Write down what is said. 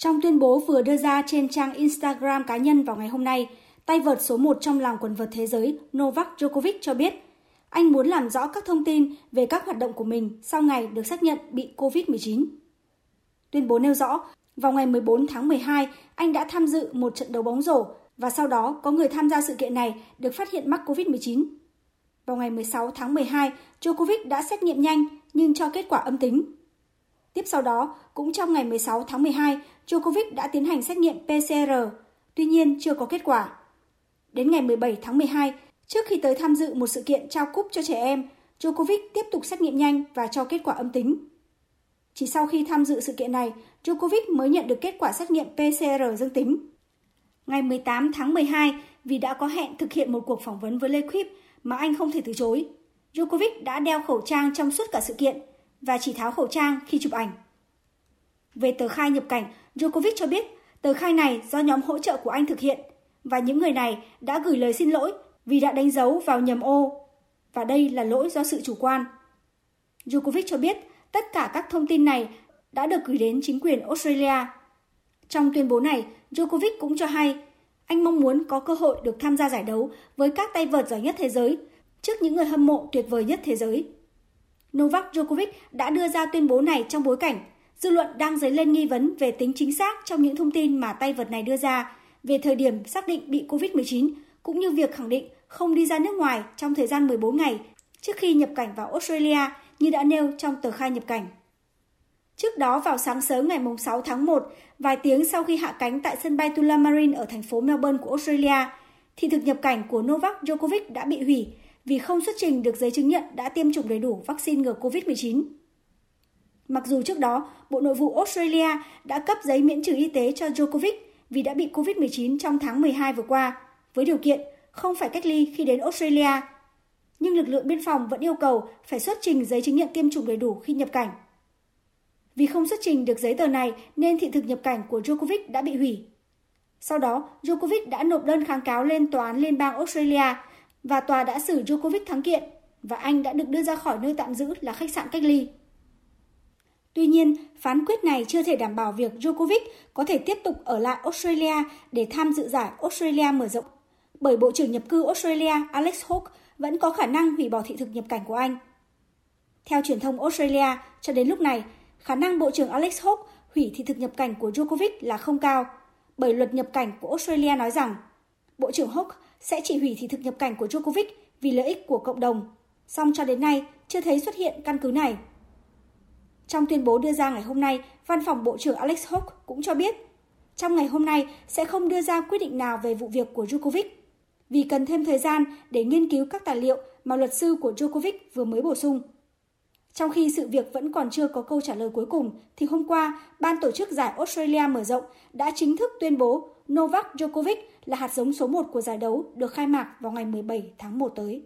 Trong tuyên bố vừa đưa ra trên trang Instagram cá nhân vào ngày hôm nay, tay vợt số 1 trong làng quần vợt thế giới Novak Djokovic cho biết anh muốn làm rõ các thông tin về các hoạt động của mình sau ngày được xác nhận bị COVID-19. Tuyên bố nêu rõ, vào ngày 14 tháng 12, anh đã tham dự một trận đấu bóng rổ và sau đó có người tham gia sự kiện này được phát hiện mắc COVID-19. Vào ngày 16 tháng 12, Djokovic đã xét nghiệm nhanh nhưng cho kết quả âm tính. Tiếp sau đó, cũng trong ngày 16 tháng 12, Djokovic đã tiến hành xét nghiệm PCR, tuy nhiên chưa có kết quả. Đến ngày 17 tháng 12, trước khi tới tham dự một sự kiện trao cúp cho trẻ em, Djokovic tiếp tục xét nghiệm nhanh và cho kết quả âm tính. Chỉ sau khi tham dự sự kiện này, Djokovic mới nhận được kết quả xét nghiệm PCR dương tính. Ngày 18 tháng 12, vì đã có hẹn thực hiện một cuộc phỏng vấn với Lê Quip mà anh không thể từ chối, Djokovic đã đeo khẩu trang trong suốt cả sự kiện và chỉ tháo khẩu trang khi chụp ảnh. Về tờ khai nhập cảnh, Djokovic cho biết tờ khai này do nhóm hỗ trợ của anh thực hiện và những người này đã gửi lời xin lỗi vì đã đánh dấu vào nhầm ô và đây là lỗi do sự chủ quan. Djokovic cho biết tất cả các thông tin này đã được gửi đến chính quyền Australia. Trong tuyên bố này, Djokovic cũng cho hay anh mong muốn có cơ hội được tham gia giải đấu với các tay vợt giỏi nhất thế giới trước những người hâm mộ tuyệt vời nhất thế giới. Novak Djokovic đã đưa ra tuyên bố này trong bối cảnh dư luận đang dấy lên nghi vấn về tính chính xác trong những thông tin mà tay vợt này đưa ra về thời điểm xác định bị COVID-19 cũng như việc khẳng định không đi ra nước ngoài trong thời gian 14 ngày trước khi nhập cảnh vào Australia như đã nêu trong tờ khai nhập cảnh. Trước đó vào sáng sớm ngày 6 tháng 1, vài tiếng sau khi hạ cánh tại sân bay Tullamarine ở thành phố Melbourne của Australia, thì thực nhập cảnh của Novak Djokovic đã bị hủy vì không xuất trình được giấy chứng nhận đã tiêm chủng đầy đủ vaccine ngừa COVID-19. Mặc dù trước đó, Bộ Nội vụ Australia đã cấp giấy miễn trừ y tế cho Djokovic vì đã bị COVID-19 trong tháng 12 vừa qua, với điều kiện không phải cách ly khi đến Australia. Nhưng lực lượng biên phòng vẫn yêu cầu phải xuất trình giấy chứng nhận tiêm chủng đầy đủ khi nhập cảnh. Vì không xuất trình được giấy tờ này nên thị thực nhập cảnh của Djokovic đã bị hủy. Sau đó, Djokovic đã nộp đơn kháng cáo lên Tòa án Liên bang Australia và tòa đã xử Djokovic thắng kiện và anh đã được đưa ra khỏi nơi tạm giữ là khách sạn cách ly. Tuy nhiên, phán quyết này chưa thể đảm bảo việc Djokovic có thể tiếp tục ở lại Australia để tham dự giải Australia mở rộng, bởi Bộ trưởng nhập cư Australia Alex Hawke vẫn có khả năng hủy bỏ thị thực nhập cảnh của anh. Theo truyền thông Australia, cho đến lúc này, khả năng Bộ trưởng Alex Hawke hủy thị thực nhập cảnh của Djokovic là không cao, bởi luật nhập cảnh của Australia nói rằng Bộ trưởng Hawke sẽ chỉ hủy thị thực nhập cảnh của Djokovic vì lợi ích của cộng đồng. Song cho đến nay chưa thấy xuất hiện căn cứ này. Trong tuyên bố đưa ra ngày hôm nay, Văn phòng Bộ trưởng Alex Hawke cũng cho biết trong ngày hôm nay sẽ không đưa ra quyết định nào về vụ việc của Djokovic vì cần thêm thời gian để nghiên cứu các tài liệu mà luật sư của Djokovic vừa mới bổ sung. Trong khi sự việc vẫn còn chưa có câu trả lời cuối cùng, thì hôm qua, ban tổ chức giải Australia mở rộng đã chính thức tuyên bố Novak Djokovic là hạt giống số 1 của giải đấu được khai mạc vào ngày 17 tháng 1 tới.